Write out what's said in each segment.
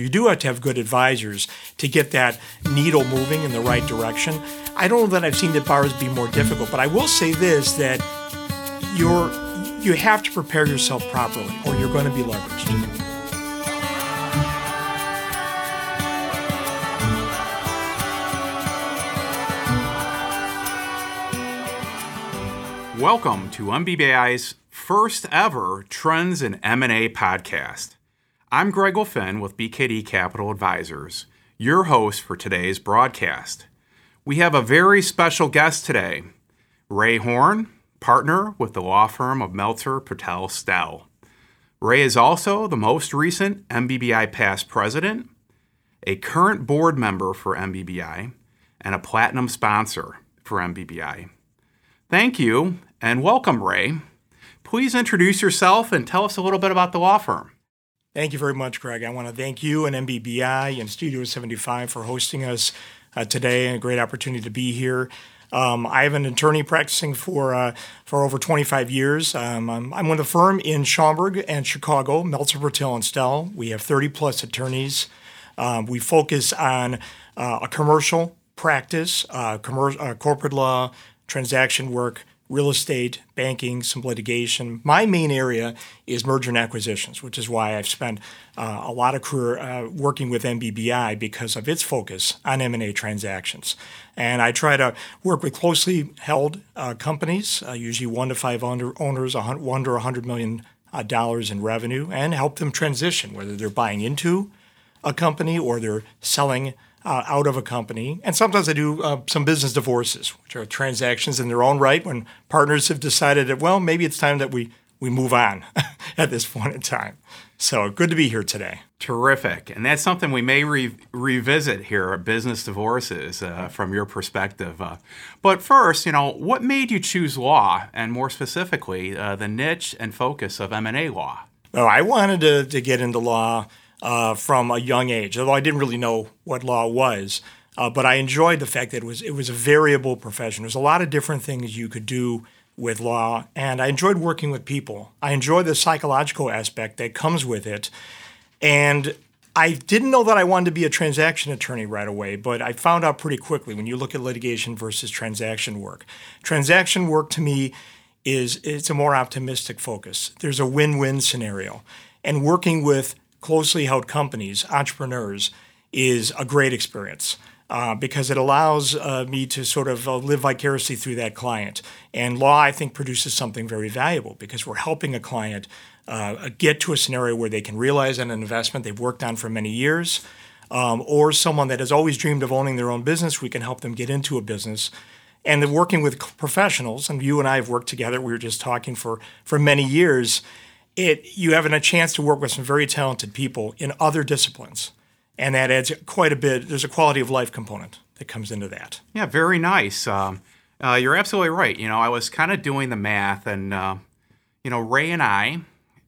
You do have to have good advisors to get that needle moving in the right direction. I don't know that I've seen the bars be more difficult, but I will say this that you're you have to prepare yourself properly or you're going to be leveraged. Welcome to MBBI's first ever Trends in M&A podcast. I'm Greg Lafin with BKD Capital Advisors, your host for today's broadcast. We have a very special guest today, Ray Horn, partner with the law firm of Meltzer Purtill Stelle. Ray is also the most recent MBBI past president, a current board member for MBBI, and a platinum sponsor for MBBI. Thank you and welcome, Ray. Please introduce yourself and tell us a little bit about the law firm. Thank you very much, Greg. I want to thank you and MBBI and Studio 75 for hosting us uh, today and a great opportunity to be here. Um, I have an attorney practicing for uh, for over 25 years. Um, I'm, I'm, with a firm in Schaumburg and Chicago, Meltzer Purtill and Stelle. We have 30 plus attorneys. Um, we focus on uh, a commercial practice, uh, commer- uh, corporate law, transaction work, real estate, banking, some litigation. My main area is merger and acquisitions, which is why I've spent uh, a lot of career uh, working with MBBI because of its focus on M&A transactions. And I try to work with closely held uh, companies, uh, usually one to five under, owners, one to 100 million uh, dollars in revenue, and help them transition, whether they're buying into a company or they're selling uh, out of a company. And sometimes I do uh, some business divorces, which are transactions in their own right when partners have decided that, well, maybe it's time that we, we move on at this point in time. So good to be here today. Terrific. And that's something we may re- revisit here business divorces uh, from your perspective. Uh, but first, you know, what made you choose law and more specifically uh, the niche and focus of M&A law? Oh, I wanted to, to get into law uh, from a young age, although I didn't really know what law was. Uh, but I enjoyed the fact that it was it was a variable profession. There's a lot of different things you could do with law, and I enjoyed working with people. I enjoyed the psychological aspect that comes with it, and I didn't know that I wanted to be a transaction attorney right away, but I found out pretty quickly when you look at litigation versus transaction work. Transaction work to me is it's a more optimistic focus. There's a win-win scenario, and working with closely held companies, entrepreneurs, is a great experience. Uh, because it allows uh, me to sort of uh, live vicariously through that client. And law, I think, produces something very valuable because we're helping a client uh, get to a scenario where they can realize an investment they've worked on for many years, um, or someone that has always dreamed of owning their own business, we can help them get into a business. And then working with professionals, and you and I have worked together, we were just talking for, for many years it you have a chance to work with some very talented people in other disciplines, and that adds quite a bit. There's a quality of life component that comes into that. Yeah, very nice. Um, uh, you're absolutely right. You know, I was kind of doing the math, and uh, you know, Ray and I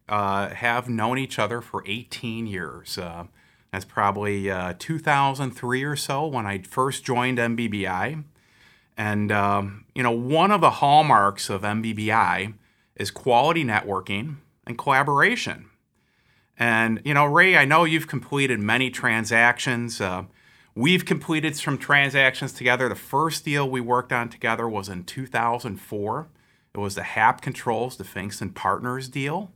uh, have known each other for 18 years. Uh, that's probably uh, 2003 or so when I first joined MBBI. And, um, you know, one of the hallmarks of MBBI is quality networking and collaboration. And, you know, Ray, I know you've completed many transactions. Uh, we've completed some transactions together. The first deal we worked on together was in 2004. It was the HAP Controls, the Finkston Partners deal.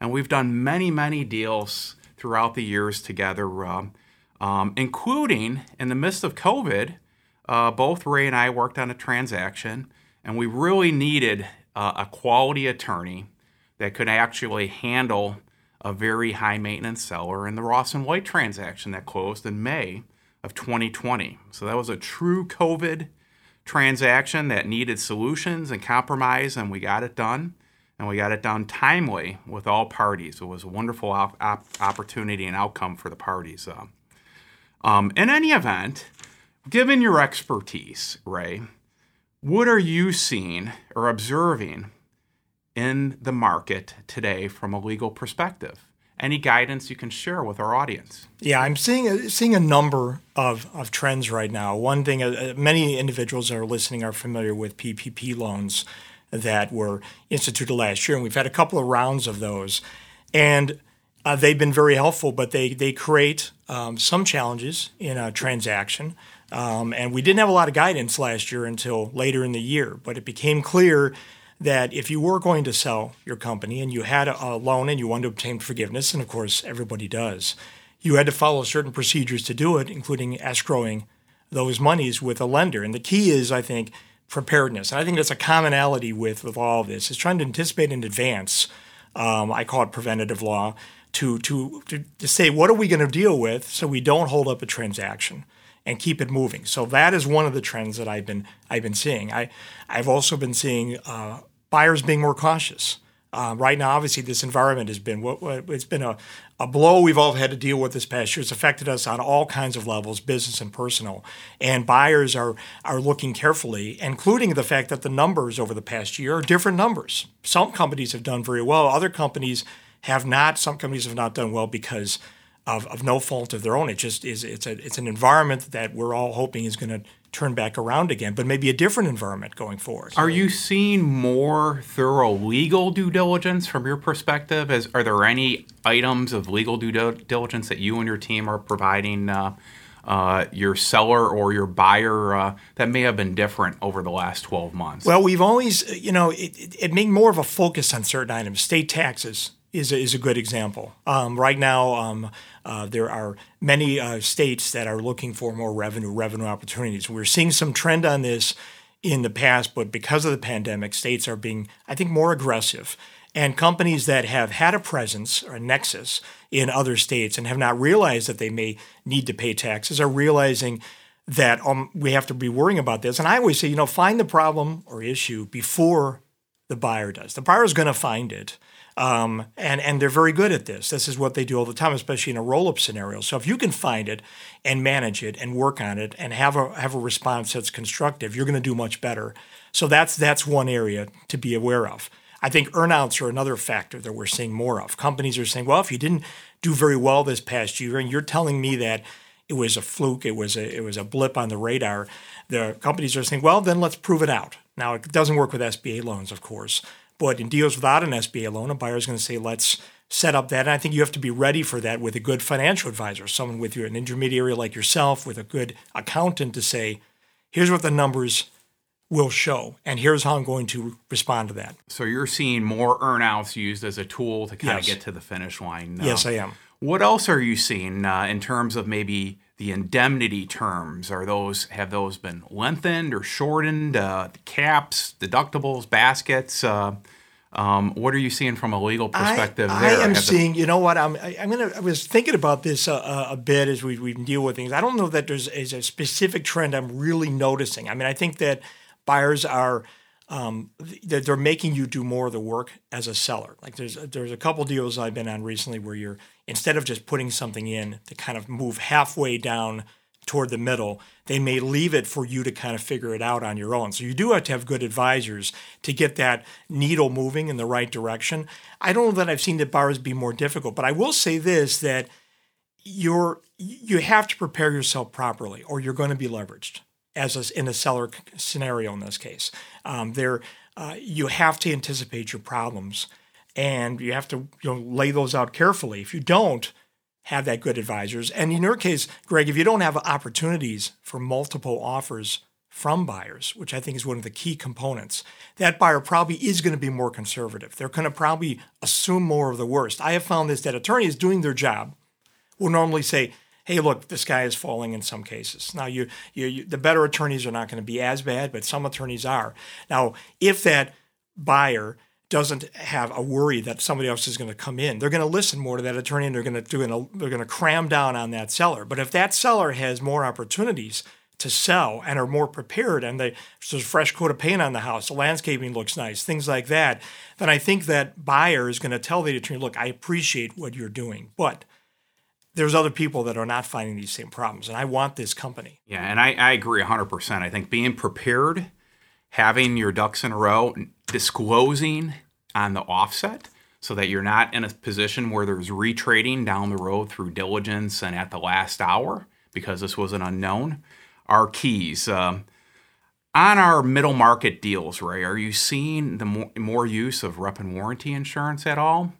And we've done many, many deals throughout the years together, uh, um, including in the midst of COVID. Uh, both Ray and I worked on a transaction, and we really needed uh, a quality attorney that could actually handle a very high maintenance seller in the Ross and White transaction that closed in May of 2020. So that was a true COVID transaction that needed solutions and compromise, and we got it done. And we got it done timely with all parties. It was a wonderful op- op- opportunity and outcome for the parties. Uh, um, in any event, given your expertise, Ray, what are you seeing or observing in the market today from a legal perspective? Any guidance you can share with our audience? Yeah, I'm seeing a, seeing a number of, of trends right now. One thing, uh, many individuals that are listening are familiar with PPP loans that were instituted last year, and we've had a couple of rounds of those. And uh, they've been very helpful, but they they create um, some challenges in a transaction. Um, and we didn't have a lot of guidance last year until later in the year, but it became clear that if you were going to sell your company and you had a, a loan and you wanted to obtain forgiveness, and of course everybody does, you had to follow certain procedures to do it, including escrowing those monies with a lender. And the key is, I think, preparedness. And I think that's a commonality with, with all of this is trying to anticipate in advance. Um, I call it preventative law to, to, to, to say, what are we going to deal with so we don't hold up a transaction and keep it moving. So that is one of the trends that I've been, I've been seeing. I, I've also been seeing uh, buyers being more cautious. Uh, right now, obviously, this environment has been it's been a, a blow we've all had to deal with this past year. It's affected us on all kinds of levels, business and personal. And buyers are are looking carefully, including the fact that the numbers over the past year are different numbers. Some companies have done very well, other companies have not. Some companies have not done well because of, of no fault of their own. It just is it's a it's an environment that we're all hoping is going to turn back around again, but maybe a different environment going forward. Are you seeing more thorough legal due diligence from your perspective? As are there any items of legal due diligence that you and your team are providing uh, uh, your seller or your buyer uh, that may have been different over the last 12 months? Well, we've always, you know, it, it, it made more of a focus on certain items. State taxes is a, is a good example. Um, right now, um, uh, there are many uh, states that are looking for more revenue, revenue opportunities. We're seeing some trend on this in the past, but because of the pandemic, states are being, I think, more aggressive. And companies that have had a presence or a nexus in other states and have not realized that they may need to pay taxes are realizing that um, we have to be worrying about this. And I always say, you know, find the problem or issue before the buyer does. The buyer is going to find it. Um, and and they're very good at this. This is what they do all the time, especially in a roll-up scenario. So if you can find it and manage it and work on it and have a have a response that's constructive, you're going to do much better. So that's that's one area to be aware of. I think earnouts are another factor that we're seeing more of. Companies are saying, well, if you didn't do very well this past year, and you're telling me that it was a fluke, it was a it was a blip on the radar, the companies are saying, well, then let's prove it out. Now it doesn't work with SBA loans, of course. But in deals without an SBA loan, a buyer is going to say, let's set up that. And I think you have to be ready for that with a good financial advisor, someone with you, an intermediary like yourself, with a good accountant to say, here's what the numbers will show, and here's how I'm going to respond to that. So you're seeing more earnouts used as a tool to kind yes. of get to the finish line. Yes, I am. What else are you seeing uh, in terms of maybe the indemnity terms? Are those have those been lengthened or shortened? Uh, the caps, deductibles, baskets. Uh, um, what are you seeing from a legal perspective I, there? I am seeing. The... You know what? I'm. I, am gonna. I was thinking about this a, a bit as we we deal with things. I don't know that there's is a specific trend I'm really noticing. I mean, I think that buyers are. Um, that they're making you do more of the work as a seller. Like there's there's a couple deals I've been on recently where you're instead of just putting something in to kind of move halfway down toward the middle, they may leave it for you to kind of figure it out on your own. So you do have to have good advisors to get that needle moving in the right direction. I don't know that I've seen the bars be more difficult, but I will say this that you're you have to prepare yourself properly or you're going to be leveraged as a, in a seller scenario in this case. Um, there, uh, you have to anticipate your problems and you have to you know lay those out carefully. If you don't have that good advisors, and in your case, Greg, if you don't have opportunities for multiple offers from buyers, which I think is one of the key components, that buyer probably is going to be more conservative. They're going to probably assume more of the worst. I have found this that attorneys doing their job will normally say, hey, look, this guy is falling in some cases. Now, you, you, you, the better attorneys are not going to be as bad, but some attorneys are. Now, if that buyer doesn't have a worry that somebody else is going to come in. They're going to listen more to that attorney and they're going to do they're going to cram down on that seller. But if that seller has more opportunities to sell and are more prepared and they, there's a fresh coat of paint on the house, the landscaping looks nice, things like that, then I think that buyer is going to tell the attorney, look, I appreciate what you're doing, but there's other people that are not finding these same problems and I want this company. Yeah, and I, I agree 100%. I think being prepared – having your ducks in a row, disclosing on the offset so that you're not in a position where there's retrading down the road through diligence and at the last hour because this was an unknown are keys. Um, on our middle market deals, Ray, are you seeing the more, more use of rep and warranty insurance at all?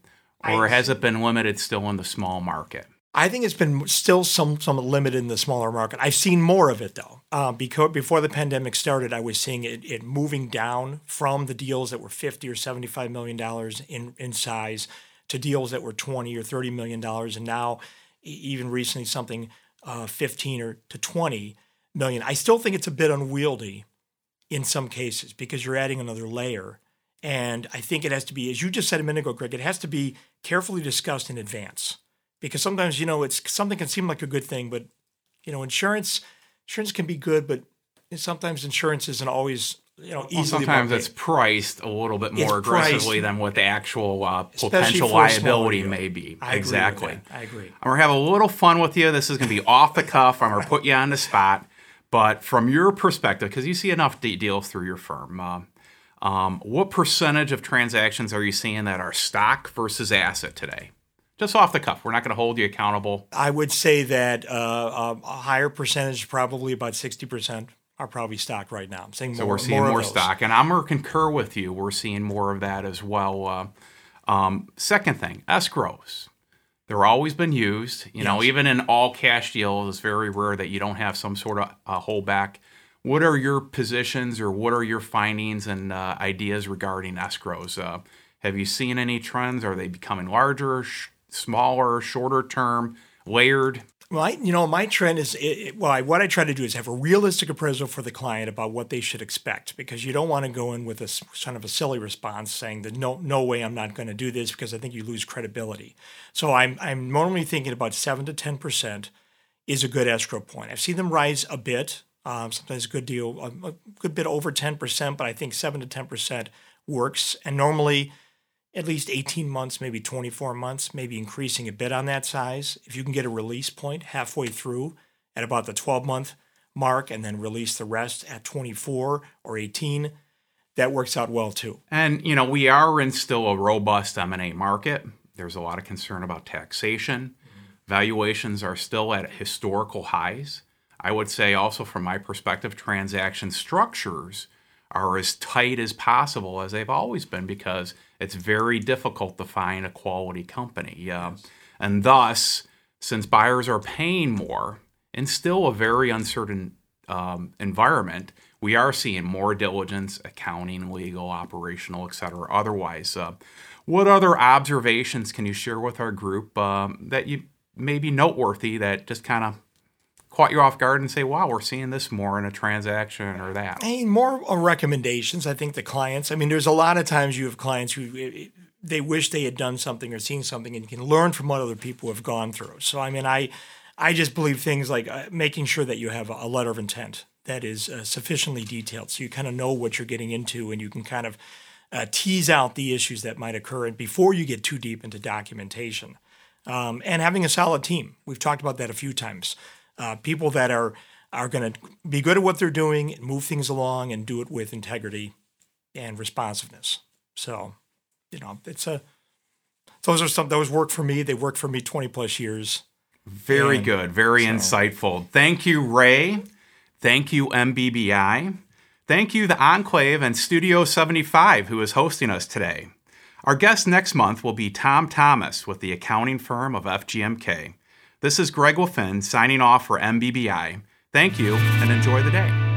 or I- has it been limited still in the small market? I think it's been still some some limited in the smaller market. I've seen more of it though. Uh, because before the pandemic started, I was seeing it, it moving down from the deals that were fifty or seventy five million dollars in in size to deals that were twenty or thirty million dollars, and now even recently something uh, fifteen or to twenty million. I still think it's a bit unwieldy in some cases because you're adding another layer. And I think it has to be, as you just said a minute ago, Greg, it has to be carefully discussed in advance because sometimes you know it's something can seem like a good thing, but you know insurance insurance can be good, but sometimes insurance isn't always you know Well, sometimes marketed. it's priced a little bit It's more aggressively priced- than what the actual uh, potential for a smaller liability may be. I exactly. I agree. I'm gonna have a little fun with you. This is gonna be off the cuff. I'm gonna put you on the spot. But from your perspective, because you see enough de- deals through your firm, uh, um, what percentage of transactions are you seeing that are stock versus asset today? Just off the cuff. We're not going to hold you accountable. I would say that uh, a higher percentage, probably about sixty percent, are probably stock right now. I'm saying So more, we're seeing more, more, stock, and I'm going to concur with you. We're seeing more of that as well. Uh, um, second thing, escrows. They're always been used. You know, even in all cash deals, it's very rare that you don't have some sort of uh, holdback. What are your positions, or what are your findings and uh, ideas regarding escrows? Uh, have you seen any trends? Are they becoming larger, sh- smaller, shorter term, layered? Well, I, you know, my trend is it, it- well, I, what I try to do is have a realistic appraisal for the client about what they should expect because you don't want to go in with a kind of a silly response saying that no, no way, I'm not going to do this because I think you lose credibility. So I'm I'm normally thinking about seven to ten percent is a good escrow point. I've seen them rise a bit, um, sometimes a good deal, a, a good bit over ten percent, but I think seven to ten percent works. And normally, at least 18 months, maybe 24 months, maybe increasing a bit on that size. If you can get a release point halfway through at about the 12 month mark and then release the rest at 24 or 18, that works out well too. And you know, we are in still a robust M&A market. There's a lot of concern about taxation. Valuations are still at historical highs. I would say also from my perspective transaction structures are as tight as possible as they've always been because it's very difficult to find a quality company. Uh, And thus, since buyers are paying more in still a very uncertain um, environment, we are seeing more diligence, accounting, legal, operational, et cetera. Otherwise, uh, what other observations can you share with our group um, that you may be noteworthy that just kind of caught you off guard and say, wow, we're seeing this more in a transaction or that? I mean, more recommendations. I think the clients. I mean, there's a lot of times you have clients who they wish they had done something or seen something, and you can learn from what other people have gone through. So, I mean, I, I just believe things like uh, making sure that you have a letter of intent that is uh, sufficiently detailed, so you kind of know what you're getting into, and you can kind of uh, tease out the issues that might occur before you get too deep into documentation. Um, and having a solid team. We've talked about that a few times. Uh, people that are are going to be good at what they're doing and move things along and do it with integrity and responsiveness. So, you know, it's a those are some those work for me. They worked for me 20 plus years. Very And good. Very insightful. Thank you, Ray. Thank you, MBBI. Thank you, the Enclave and Studio 75, who is hosting us today. Our guest next month will be Tom Thomas with the accounting firm of FGMK. This is Greg Lafin signing off for MBBI. Thank you and enjoy the day.